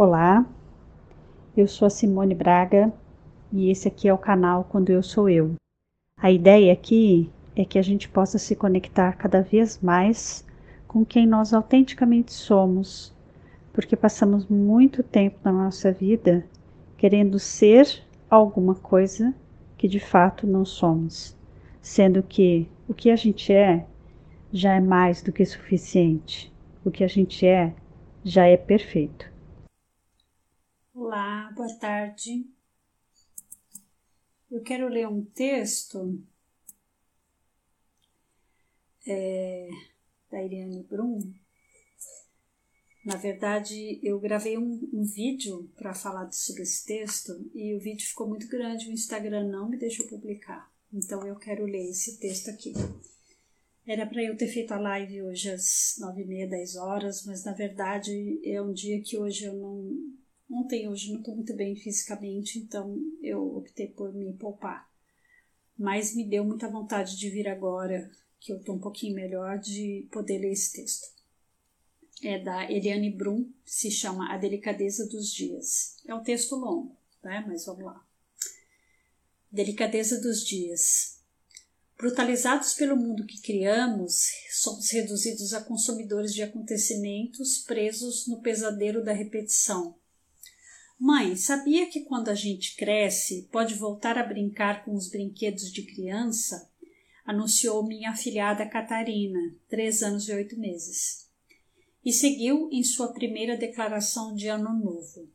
Olá, eu sou a Simone Braga e esse aqui é o canal Quando Eu Sou Eu. A ideia aqui é que a gente possa se conectar cada vez mais com quem nós autenticamente somos, porque passamos muito tempo na nossa vida querendo ser alguma coisa que de fato não somos, sendo que o que a gente é já é mais do que suficiente, o que a gente é já é perfeito. Olá, boa tarde. Eu quero ler um texto é, da Iriane Brum. Na verdade, eu gravei um, um vídeo para falar sobre esse texto e o vídeo ficou muito grande, o Instagram não me deixou publicar. Então eu quero ler esse texto aqui. Era para eu ter feito a live hoje às nove e meia, dez horas, mas na verdade é um dia que hoje eu não Ontem hoje não estou muito bem fisicamente, então eu optei por me poupar. Mas me deu muita vontade de vir agora, que eu estou um pouquinho melhor, de poder ler esse texto. É da Eliane Brum, se chama A Delicadeza dos Dias. É um texto longo, né? mas vamos lá. Delicadeza dos Dias. Brutalizados pelo mundo que criamos, somos reduzidos a consumidores de acontecimentos presos no pesadelo da repetição Mãe, sabia que quando a gente cresce pode voltar a brincar com os brinquedos de criança? Anunciou minha afilhada Catarina, três anos e oito meses. E seguiu em sua primeira declaração de ano novo.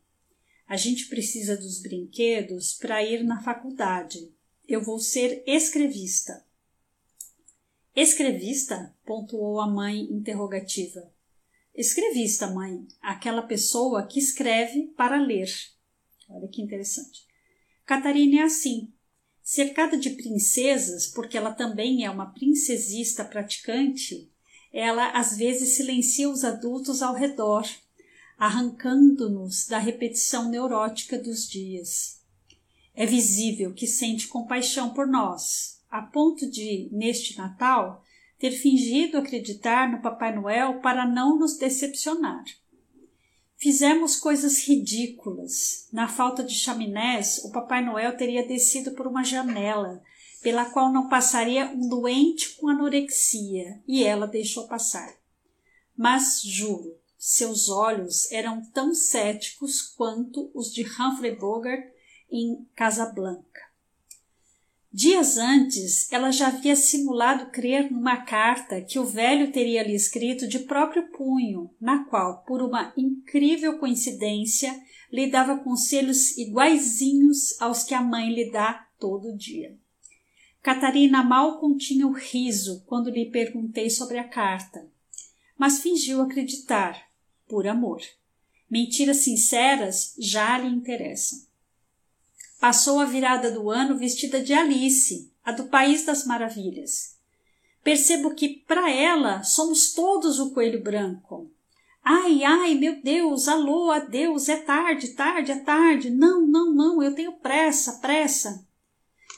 A gente precisa dos brinquedos para ir na faculdade. Eu vou ser escrevista. Escrevista? pontuou a mãe interrogativa. Escrevista, mãe, aquela pessoa que escreve para ler. Olha que interessante. Catarina é assim, cercada de princesas, porque ela também é uma princesista praticante, ela às vezes silencia os adultos ao redor, arrancando-nos da repetição neurótica dos dias. É visível que sente compaixão por nós, a ponto de, neste Natal, ter fingido acreditar no Papai Noel para não nos decepcionar. Fizemos coisas ridículas. Na falta de chaminés, o Papai Noel teria descido por uma janela, pela qual não passaria um doente com anorexia, e ela deixou passar. Mas juro, seus olhos eram tão céticos quanto os de Humphrey Bogart em Casablanca. Dias antes, ela já havia simulado crer numa carta que o velho teria lhe escrito de próprio punho, na qual, por uma incrível coincidência, lhe dava conselhos iguaizinhos aos que a mãe lhe dá todo dia. Catarina mal continha o riso quando lhe perguntei sobre a carta, mas fingiu acreditar, por amor. Mentiras sinceras já lhe interessam. Passou a virada do ano vestida de Alice, a do País das Maravilhas. Percebo que, para ela, somos todos o coelho branco. Ai, ai, meu Deus, alô, adeus, é tarde, tarde, é tarde. Não, não, não, eu tenho pressa, pressa.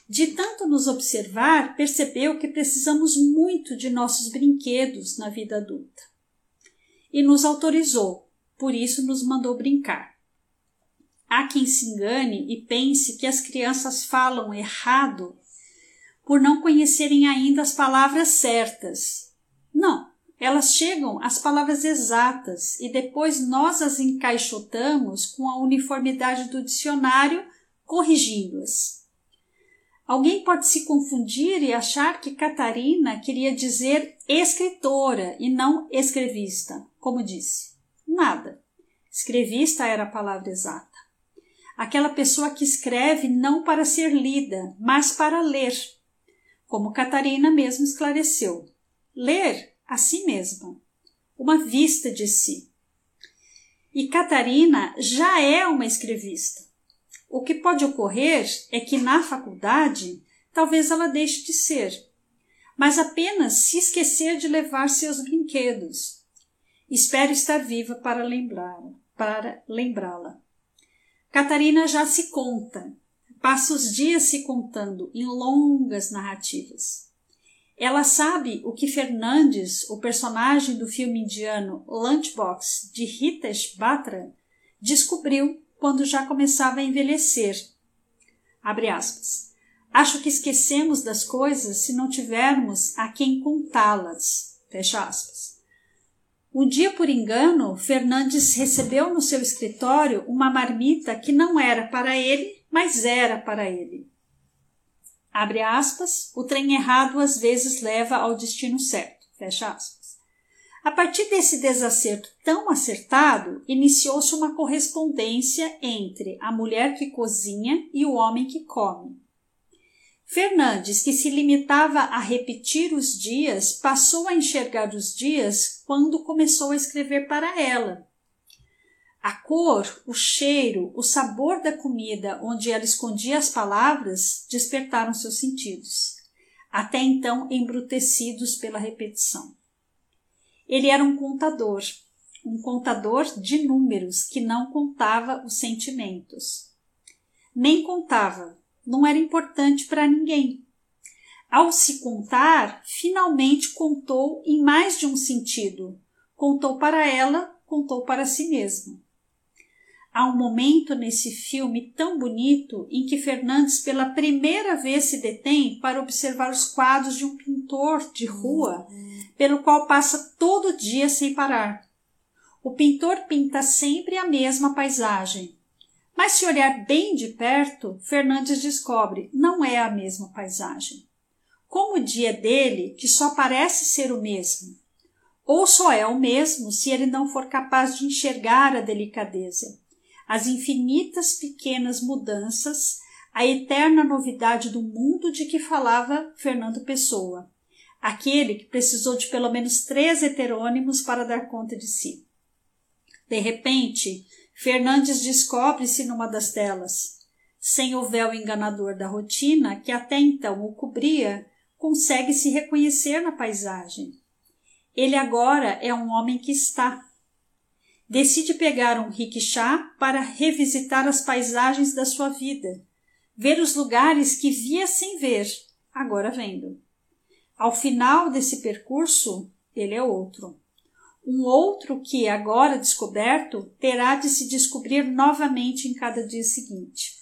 De tanto nos observar, percebeu que precisamos muito de nossos brinquedos na vida adulta. E nos autorizou, por isso nos mandou brincar. Há quem se engane e pense que as crianças falam errado por não conhecerem ainda as palavras certas. Não, elas chegam às palavras exatas e depois nós as encaixotamos com a uniformidade do dicionário, corrigindo-as. Alguém pode se confundir e achar que Catarina queria dizer escritora e não escrevista, como disse. Nada. Escrevista era a palavra exata aquela pessoa que escreve não para ser lida, mas para ler. Como Catarina mesmo esclareceu, ler a si mesma, uma vista de si. E Catarina já é uma escrevista. O que pode ocorrer é que na faculdade talvez ela deixe de ser, mas apenas se esquecer de levar seus brinquedos. Espero estar viva para lembrá-la, para lembrá-la. Catarina já se conta, passa os dias se contando em longas narrativas. Ela sabe o que Fernandes, o personagem do filme indiano Lunchbox de Ritesh Batra, descobriu quando já começava a envelhecer. Acho que esquecemos das coisas se não tivermos a quem contá-las. Fecha aspas. Um dia, por engano, Fernandes recebeu no seu escritório uma marmita que não era para ele, mas era para ele. Abre aspas, o trem errado às vezes leva ao destino certo. Fecha aspas. A partir desse desacerto tão acertado, iniciou-se uma correspondência entre a mulher que cozinha e o homem que come. Fernandes, que se limitava a repetir os dias, passou a enxergar os dias quando começou a escrever para ela. A cor, o cheiro, o sabor da comida onde ela escondia as palavras despertaram seus sentidos, até então embrutecidos pela repetição. Ele era um contador, um contador de números que não contava os sentimentos. Nem contava, não era importante para ninguém. Ao se contar, finalmente contou em mais de um sentido. Contou para ela, contou para si mesmo. Há um momento nesse filme tão bonito em que Fernandes pela primeira vez se detém para observar os quadros de um pintor de rua, pelo qual passa todo dia sem parar. O pintor pinta sempre a mesma paisagem, mas se olhar bem de perto, Fernandes descobre não é a mesma paisagem. Como o dia dele, que só parece ser o mesmo. Ou só é o mesmo se ele não for capaz de enxergar a delicadeza, as infinitas pequenas mudanças, a eterna novidade do mundo de que falava Fernando Pessoa, aquele que precisou de pelo menos três heterônimos para dar conta de si. De repente, Fernandes descobre-se numa das telas. Sem o véu enganador da rotina, que até então o cobria, consegue se reconhecer na paisagem. Ele agora é um homem que está. Decide pegar um rickshaw para revisitar as paisagens da sua vida, ver os lugares que via sem ver, agora vendo. Ao final desse percurso, ele é outro um outro que, agora descoberto, terá de se descobrir novamente em cada dia seguinte.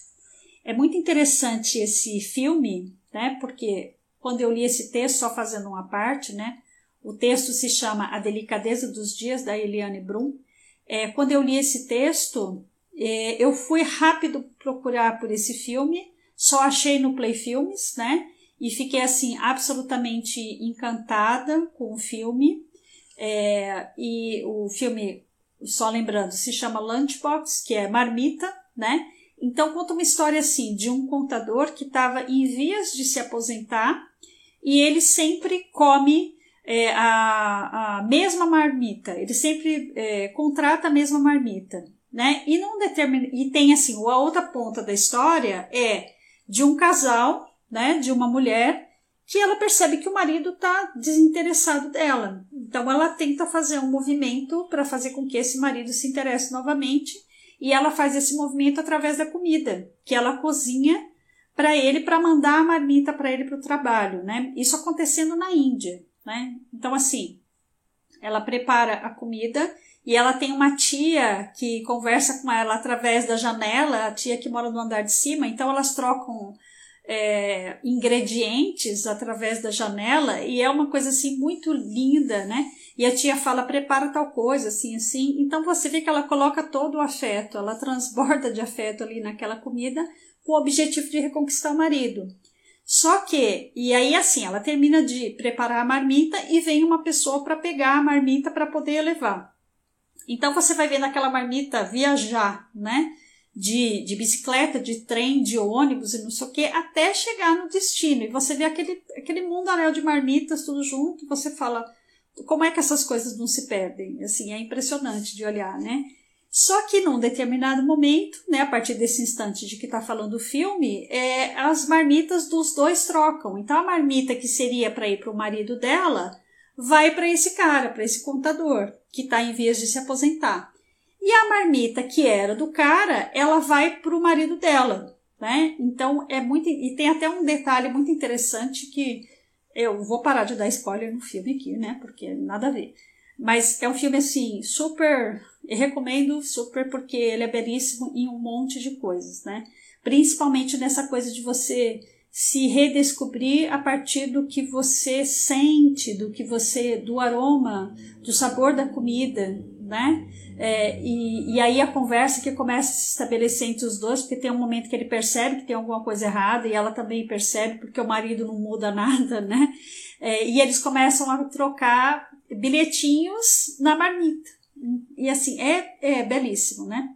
É muito interessante esse filme, né? Porque quando eu li esse texto, só fazendo uma parte, né? O texto se chama A Delicadeza dos Dias, da Eliane Brum. É, quando eu li esse texto, é, eu fui rápido procurar por esse filme, só achei no Play Filmes, né? E fiquei assim absolutamente encantada com o filme. É, e o filme, só lembrando, se chama Lunchbox, que é marmita, né? Então conta uma história assim de um contador que estava em vias de se aposentar e ele sempre come é, a, a mesma marmita, ele sempre é, contrata a mesma marmita, né? E não determina e tem assim a outra ponta da história é de um casal, né? De uma mulher que ela percebe que o marido está desinteressado dela. Então ela tenta fazer um movimento para fazer com que esse marido se interesse novamente e ela faz esse movimento através da comida, que ela cozinha para ele para mandar a marmita para ele para o trabalho, né? Isso acontecendo na Índia, né? Então assim, ela prepara a comida e ela tem uma tia que conversa com ela através da janela, a tia que mora no andar de cima, então elas trocam é, ingredientes através da janela e é uma coisa assim muito linda, né? E a tia fala, prepara tal coisa, assim, assim. Então você vê que ela coloca todo o afeto, ela transborda de afeto ali naquela comida com o objetivo de reconquistar o marido. Só que, e aí assim, ela termina de preparar a marmita e vem uma pessoa para pegar a marmita para poder levar. Então você vai ver naquela marmita viajar, né? De, de bicicleta, de trem, de ônibus e não sei o que, até chegar no destino. E você vê aquele, aquele mundaréu de marmitas tudo junto, você fala, como é que essas coisas não se perdem? Assim, é impressionante de olhar, né? Só que num determinado momento, né, a partir desse instante de que está falando o filme, é, as marmitas dos dois trocam. Então a marmita que seria para ir para o marido dela vai para esse cara, para esse contador, que está em vias de se aposentar. E a marmita que era do cara, ela vai para o marido dela, né? Então é muito. E tem até um detalhe muito interessante que eu vou parar de dar spoiler no filme aqui, né? Porque nada a ver. Mas é um filme assim, super. Eu recomendo super porque ele é belíssimo em um monte de coisas, né? Principalmente nessa coisa de você se redescobrir a partir do que você sente, do que você, do aroma, do sabor da comida, né? É, e, e aí a conversa que começa a se estabelecer entre os dois, porque tem um momento que ele percebe que tem alguma coisa errada e ela também percebe, porque o marido não muda nada, né? É, e eles começam a trocar bilhetinhos na marmita. E assim, é, é belíssimo, né?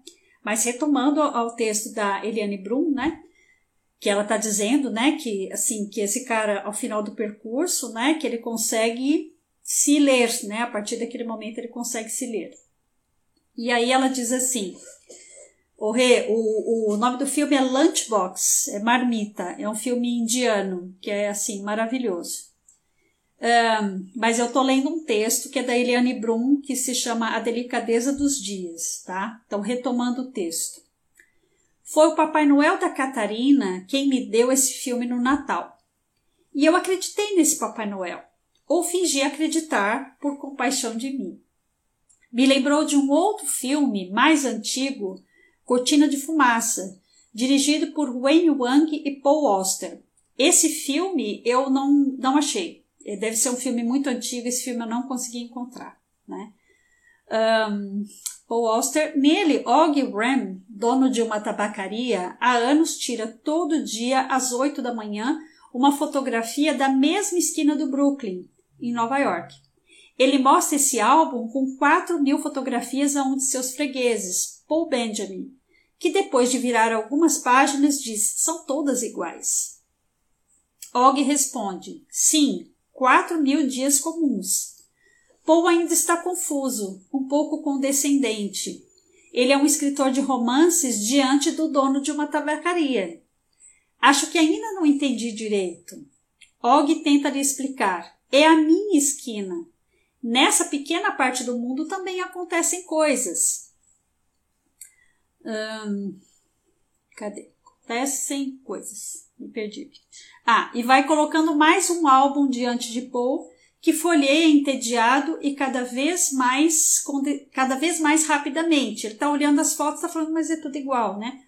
Mas retomando ao texto da Eliane Brum, né? Que ela está dizendo, né? Que assim, que esse cara, ao final do percurso, né? Que ele consegue se ler, né? A partir daquele momento ele consegue se ler. E aí ela diz assim: o, Rê, o, o nome do filme é Lunchbox, é Marmita, é um filme indiano, que é assim, maravilhoso. Um, mas eu tô lendo um texto que é da Eliane Brum, que se chama A Delicadeza dos Dias, tá? Então, retomando o texto. Foi o Papai Noel da Catarina quem me deu esse filme no Natal. E eu acreditei nesse Papai Noel, ou fingi acreditar por compaixão de mim. Me lembrou de um outro filme mais antigo, Cortina de Fumaça, dirigido por Wayne Wang e Paul Auster. Esse filme eu não, não achei. Deve ser um filme muito antigo, esse filme eu não consegui encontrar. Né? Um, Paul Auster, nele, Og Ram, dono de uma tabacaria, há anos tira todo dia às 8 da manhã uma fotografia da mesma esquina do Brooklyn, em Nova York. Ele mostra esse álbum com 4 mil fotografias a um de seus fregueses, Paul Benjamin, que depois de virar algumas páginas diz: são todas iguais. Og responde: sim, 4 mil dias comuns. Paul ainda está confuso, um pouco condescendente. Ele é um escritor de romances diante do dono de uma tabacaria. Acho que ainda não entendi direito. Og tenta lhe explicar. É a minha esquina. Nessa pequena parte do mundo também acontecem coisas. Hum, cadê? Acontecem coisas. Me perdi. Ah, e vai colocando mais um álbum diante de Paul, que folheia entediado e cada vez mais, cada vez mais rapidamente. Ele está olhando as fotos, está falando, mas é tudo igual, né?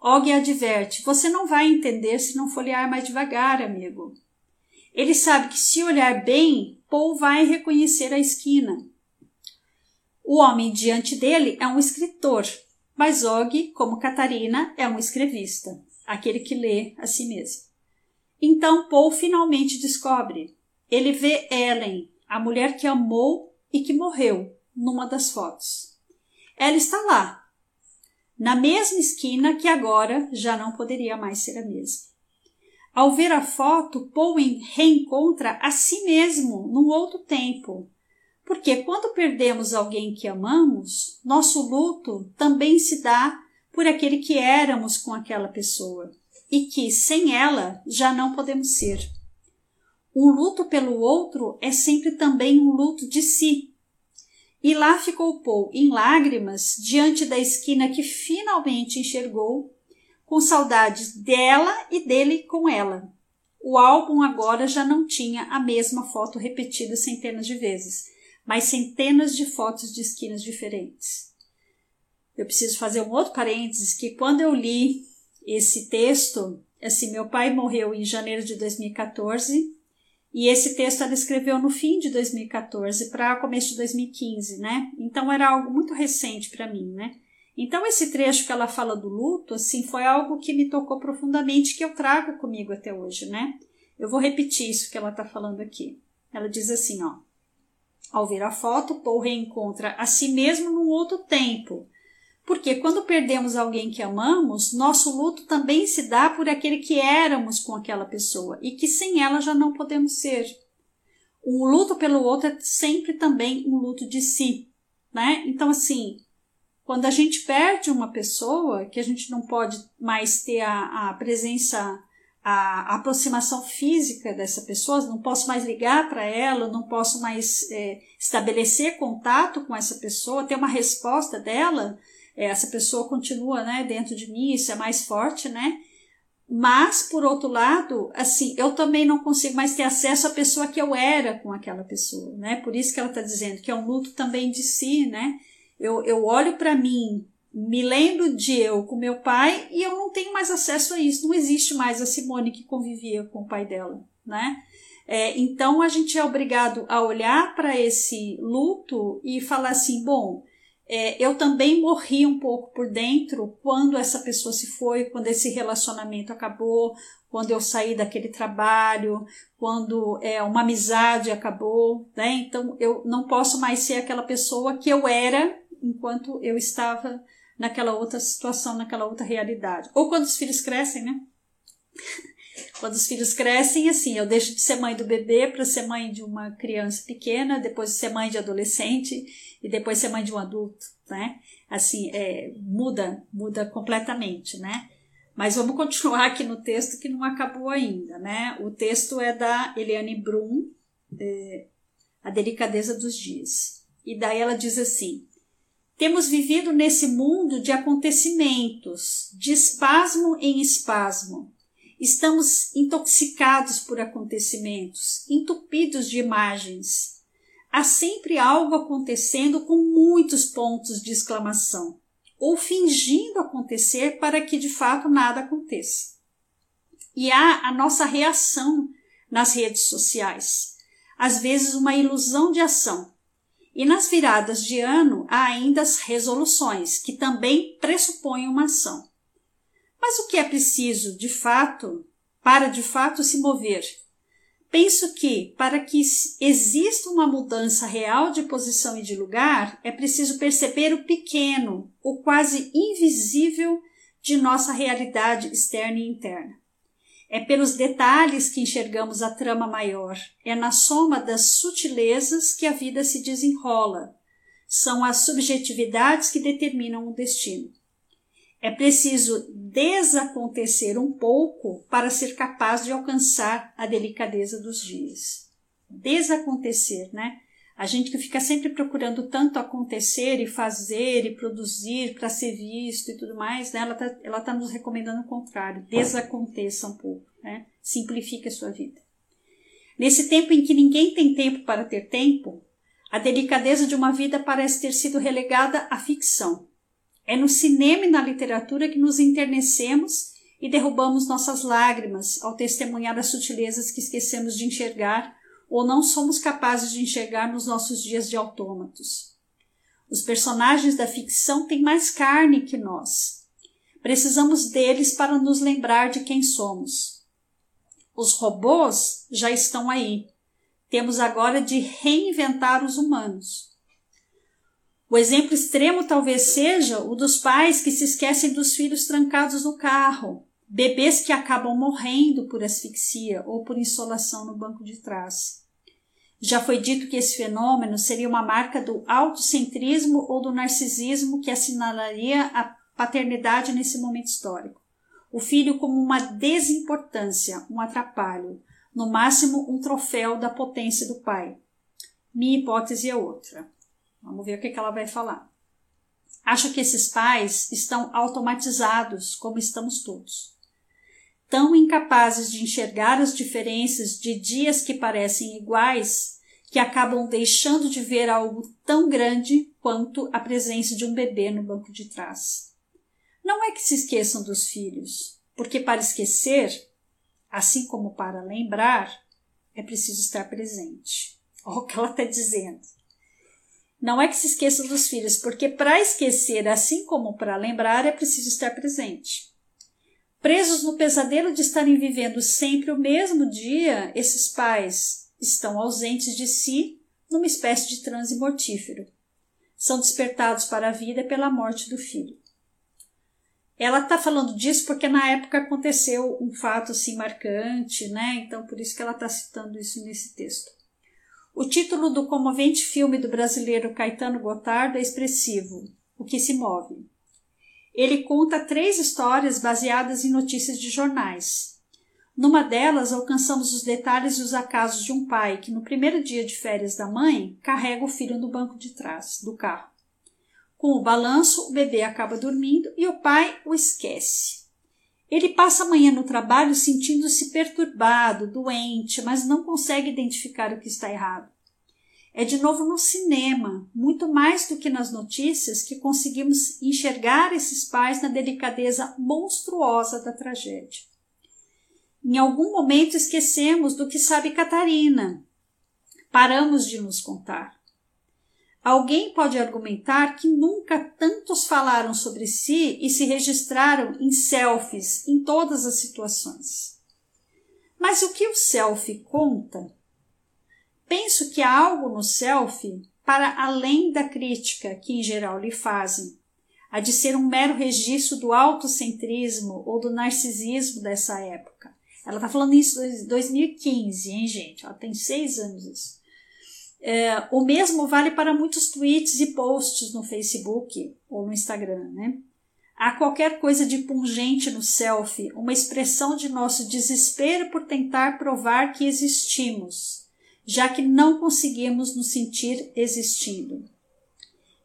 Og adverte: Você não vai entender se não folhear mais devagar, amigo. Ele sabe que se olhar bem, Paul vai reconhecer a esquina. O homem diante dele é um escritor, mas Og, como Catarina, é um escrevista, aquele que lê a si mesmo. Então Paul finalmente descobre. Ele vê Ellen, a mulher que amou e que morreu, numa das fotos. Ela está lá, na mesma esquina que agora já não poderia mais ser a mesma. Ao ver a foto, Paul reencontra a si mesmo num outro tempo. Porque quando perdemos alguém que amamos, nosso luto também se dá por aquele que éramos com aquela pessoa e que, sem ela, já não podemos ser. Um luto pelo outro é sempre também um luto de si. E lá ficou Paul, em lágrimas, diante da esquina que finalmente enxergou com saudades dela e dele com ela. O álbum agora já não tinha a mesma foto repetida centenas de vezes, mas centenas de fotos de esquinas diferentes. Eu preciso fazer um outro parênteses que quando eu li esse texto, assim, meu pai morreu em janeiro de 2014 e esse texto ela escreveu no fim de 2014 para começo de 2015, né? Então era algo muito recente para mim, né? Então, esse trecho que ela fala do luto, assim, foi algo que me tocou profundamente, que eu trago comigo até hoje, né? Eu vou repetir isso que ela está falando aqui. Ela diz assim, ó. Ao ver a foto, Paul reencontra a si mesmo num outro tempo. Porque quando perdemos alguém que amamos, nosso luto também se dá por aquele que éramos com aquela pessoa e que sem ela já não podemos ser. Um luto pelo outro é sempre também um luto de si, né? Então, assim, quando a gente perde uma pessoa, que a gente não pode mais ter a, a presença, a, a, aproximação física dessa pessoa, não posso mais ligar para ela, não posso mais é, estabelecer contato com essa pessoa, ter uma resposta dela, é, essa pessoa continua né, dentro de mim, isso é mais forte, né? mas, por outro lado, assim, eu também não consigo mais ter acesso à pessoa que eu era com aquela pessoa, né? Por isso que ela está dizendo que é um luto também de si, né? Eu, eu olho para mim, me lembro de eu com meu pai e eu não tenho mais acesso a isso. Não existe mais a Simone que convivia com o pai dela, né? É, então a gente é obrigado a olhar para esse luto e falar assim: bom, é, eu também morri um pouco por dentro quando essa pessoa se foi, quando esse relacionamento acabou, quando eu saí daquele trabalho, quando é, uma amizade acabou, né? Então eu não posso mais ser aquela pessoa que eu era enquanto eu estava naquela outra situação, naquela outra realidade. Ou quando os filhos crescem, né? Quando os filhos crescem, assim, eu deixo de ser mãe do bebê para ser mãe de uma criança pequena, depois ser mãe de adolescente e depois ser mãe de um adulto, né? Assim, é, muda, muda completamente, né? Mas vamos continuar aqui no texto que não acabou ainda, né? O texto é da Eliane Brum, é, A Delicadeza dos Dias. E daí ela diz assim: Temos vivido nesse mundo de acontecimentos, de espasmo em espasmo, Estamos intoxicados por acontecimentos, entupidos de imagens. Há sempre algo acontecendo com muitos pontos de exclamação, ou fingindo acontecer para que de fato nada aconteça. E há a nossa reação nas redes sociais, às vezes uma ilusão de ação. E nas viradas de ano há ainda as resoluções, que também pressupõem uma ação. Mas o que é preciso, de fato, para de fato se mover? Penso que, para que exista uma mudança real de posição e de lugar, é preciso perceber o pequeno, o quase invisível de nossa realidade externa e interna. É pelos detalhes que enxergamos a trama maior, é na soma das sutilezas que a vida se desenrola. São as subjetividades que determinam o destino. É preciso desacontecer um pouco para ser capaz de alcançar a delicadeza dos dias. Desacontecer, né? A gente que fica sempre procurando tanto acontecer e fazer e produzir para ser visto e tudo mais, né? ela está ela tá nos recomendando o contrário. Desaconteça um pouco, né? Simplifique a sua vida. Nesse tempo em que ninguém tem tempo para ter tempo, a delicadeza de uma vida parece ter sido relegada à ficção. É no cinema e na literatura que nos enternecemos e derrubamos nossas lágrimas ao testemunhar as sutilezas que esquecemos de enxergar ou não somos capazes de enxergar nos nossos dias de autômatos. Os personagens da ficção têm mais carne que nós. Precisamos deles para nos lembrar de quem somos. Os robôs já estão aí. Temos agora de reinventar os humanos. O exemplo extremo talvez seja o dos pais que se esquecem dos filhos trancados no carro, bebês que acabam morrendo por asfixia ou por insolação no banco de trás. Já foi dito que esse fenômeno seria uma marca do autocentrismo ou do narcisismo que assinalaria a paternidade nesse momento histórico. O filho como uma desimportância, um atrapalho, no máximo um troféu da potência do pai. Minha hipótese é outra. Vamos ver o que, que ela vai falar. Acho que esses pais estão automatizados, como estamos todos. Tão incapazes de enxergar as diferenças de dias que parecem iguais que acabam deixando de ver algo tão grande quanto a presença de um bebê no banco de trás. Não é que se esqueçam dos filhos, porque para esquecer, assim como para lembrar, é preciso estar presente. Olha o que ela está dizendo. Não é que se esqueça dos filhos, porque para esquecer, assim como para lembrar, é preciso estar presente. Presos no pesadelo de estarem vivendo sempre o mesmo dia, esses pais estão ausentes de si numa espécie de transe mortífero. São despertados para a vida pela morte do filho. Ela está falando disso porque na época aconteceu um fato assim marcante, né? Então por isso que ela está citando isso nesse texto. O título do comovente filme do brasileiro Caetano Gotardo é expressivo: O que se move. Ele conta três histórias baseadas em notícias de jornais. Numa delas, alcançamos os detalhes e os acasos de um pai que, no primeiro dia de férias da mãe, carrega o filho no banco de trás do carro. Com o balanço, o bebê acaba dormindo e o pai o esquece. Ele passa a manhã no trabalho sentindo-se perturbado, doente, mas não consegue identificar o que está errado. É de novo no cinema, muito mais do que nas notícias, que conseguimos enxergar esses pais na delicadeza monstruosa da tragédia. Em algum momento esquecemos do que sabe Catarina. Paramos de nos contar. Alguém pode argumentar que nunca tantos falaram sobre si e se registraram em selfies em todas as situações. Mas o que o selfie conta? Penso que há algo no selfie para além da crítica que em geral lhe fazem, a de ser um mero registro do autocentrismo ou do narcisismo dessa época. Ela está falando isso em 2015, hein, gente? Ela tem seis anos isso. É, o mesmo vale para muitos tweets e posts no Facebook ou no Instagram, né? Há qualquer coisa de pungente no selfie, uma expressão de nosso desespero por tentar provar que existimos, já que não conseguimos nos sentir existindo.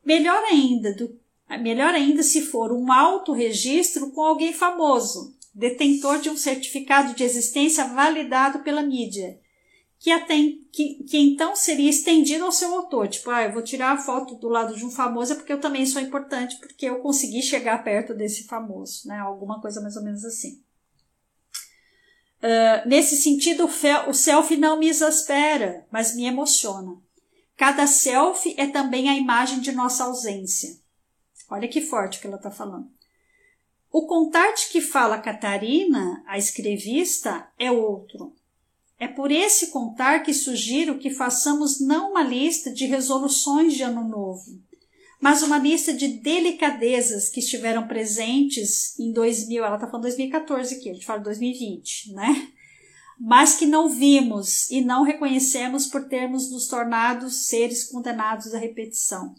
Melhor ainda, do, melhor ainda se for um autorregistro com alguém famoso, detentor de um certificado de existência validado pela mídia, que, até, que, que então seria estendido ao seu autor. Tipo, ah, eu vou tirar a foto do lado de um famoso é porque eu também sou importante, porque eu consegui chegar perto desse famoso, né? Alguma coisa mais ou menos assim. Uh, nesse sentido, o, o selfie não me exaspera, mas me emociona. Cada selfie é também a imagem de nossa ausência. Olha que forte que ela está falando. O contar de que fala Catarina, a escrevista, é outro. É por esse contar que sugiro que façamos não uma lista de resoluções de ano novo, mas uma lista de delicadezas que estiveram presentes em 2000, ela está falando 2014 aqui, a gente fala 2020, né? Mas que não vimos e não reconhecemos por termos nos tornado seres condenados à repetição.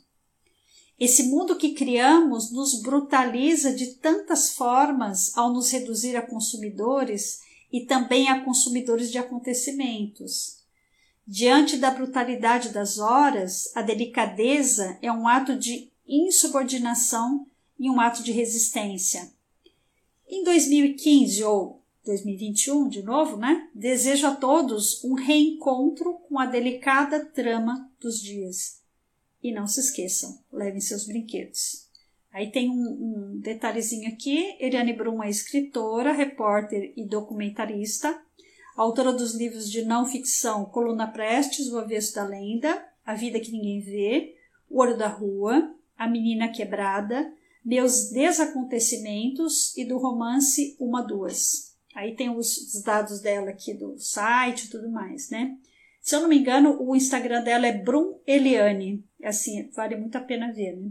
Esse mundo que criamos nos brutaliza de tantas formas ao nos reduzir a consumidores e também a consumidores de acontecimentos. Diante da brutalidade das horas, a delicadeza é um ato de insubordinação e um ato de resistência. Em 2015 ou 2021, de novo, né? Desejo a todos um reencontro com a delicada trama dos dias. E não se esqueçam, levem seus brinquedos. Aí tem um, um detalhezinho aqui. Eliane Brum é escritora, repórter e documentarista, autora dos livros de não ficção Coluna Prestes, O Avesso da Lenda, A Vida que Ninguém Vê, O Olho da Rua, A Menina Quebrada, Meus Desacontecimentos e do romance Uma Duas. Aí tem os, dados dela aqui do site e tudo mais, né? Se eu não me engano, o Instagram dela é Brum Eliane. Assim, vale muito a pena ver, né?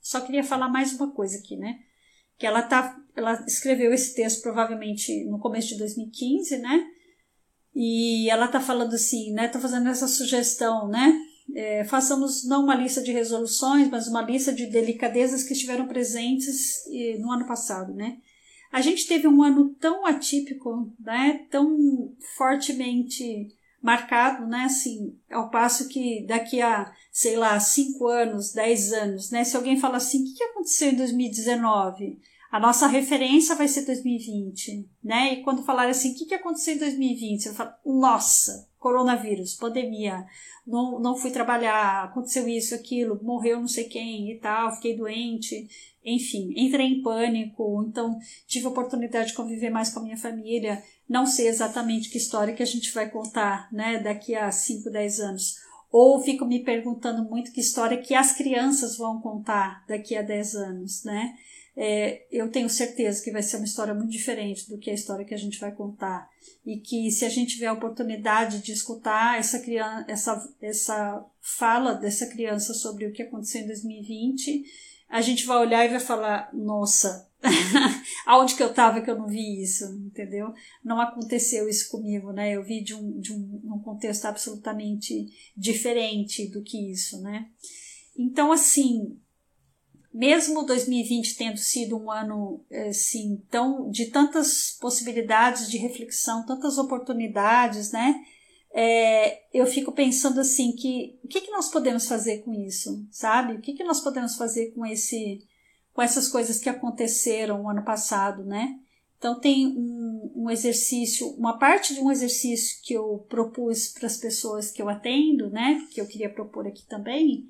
Só queria falar mais uma coisa aqui, né? Que ela tá, ela escreveu esse texto provavelmente no começo de 2015, né? E ela tá falando assim, né? Tá fazendo essa sugestão, né? É, façamos não uma lista de resoluções, mas uma lista de delicadezas que estiveram presentes no ano passado, né? A gente teve um ano tão atípico, né? Tão fortemente marcado, né? Assim, ao passo que daqui a, sei lá, cinco anos, dez anos, né? Se alguém fala assim, o que aconteceu em 2019? A nossa referência vai ser 2020, né? E quando falar assim, o que aconteceu em 2020? Eu falo, nossa, coronavírus, pandemia, não, não fui trabalhar, aconteceu isso, aquilo, morreu não sei quem e tal, fiquei doente, enfim, entrei em pânico, então tive a oportunidade de conviver mais com a minha família, não sei exatamente que história que a gente vai contar, né, daqui a 5, 10 anos. Ou fico me perguntando muito que história que as crianças vão contar daqui a 10 anos, né? É, eu tenho certeza que vai ser uma história muito diferente do que a história que a gente vai contar. E que se a gente tiver a oportunidade de escutar essa, criança, essa, essa fala dessa criança sobre o que aconteceu em 2020, a gente vai olhar e vai falar: nossa, aonde que eu estava que eu não vi isso, entendeu? Não aconteceu isso comigo, né? Eu vi de um, de um, um contexto absolutamente diferente do que isso, né? Então, assim, mesmo 2020 tendo sido um ano assim, tão, de tantas possibilidades de reflexão, tantas oportunidades, né? É, eu fico pensando assim que o que, que nós podemos fazer com isso, sabe? O que, que nós podemos fazer com esse com essas coisas que aconteceram no ano passado, né? Então, tem um, um, exercício, uma parte de um exercício que eu propus para as pessoas que eu atendo, né, que eu queria propor aqui também,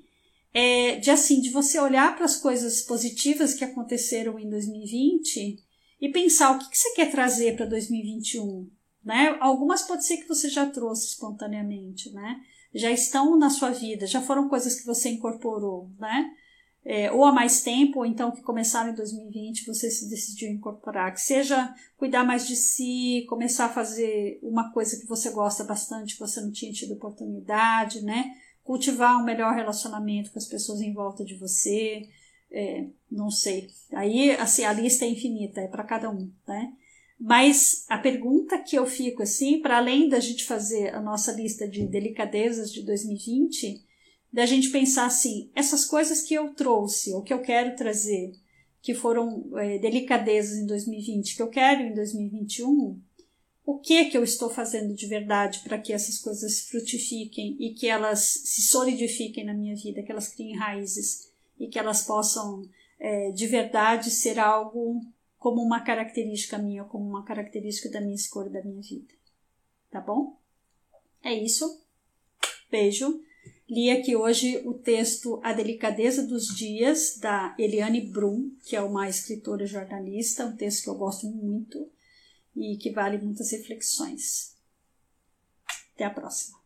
é de assim, de você olhar para as coisas positivas que aconteceram em 2020 e pensar o que, que você quer trazer para 2021, né? Algumas pode ser que você já trouxe espontaneamente, né? Já estão na sua vida, já foram coisas que você incorporou, né? é, ou há mais tempo, ou então que começaram em 2020, você se decidiu incorporar, que seja cuidar mais de si, começar a fazer uma coisa que você gosta bastante, que você não tinha tido oportunidade, né? Cultivar um melhor relacionamento com as pessoas em volta de você, é, não sei. Aí, assim, a lista é infinita, é para cada um, né? Mas a pergunta que eu fico assim, para além da gente fazer a nossa lista de delicadezas de 2020, da gente pensar assim, essas coisas que eu trouxe, ou que eu quero trazer, que foram é, delicadezas em 2020, que eu quero em 2021, o que que eu estou fazendo de verdade para que essas coisas frutifiquem e que elas se solidifiquem na minha vida, que elas criem raízes e que elas possam é, de verdade ser algo como uma característica minha, como uma característica da minha escolha da minha vida. Tá bom? É isso. Beijo. Li aqui hoje o texto A Delicadeza dos Dias, da Eliane Brum, que é uma escritora jornalista, um texto que eu gosto muito e que vale muitas reflexões. Até a próxima.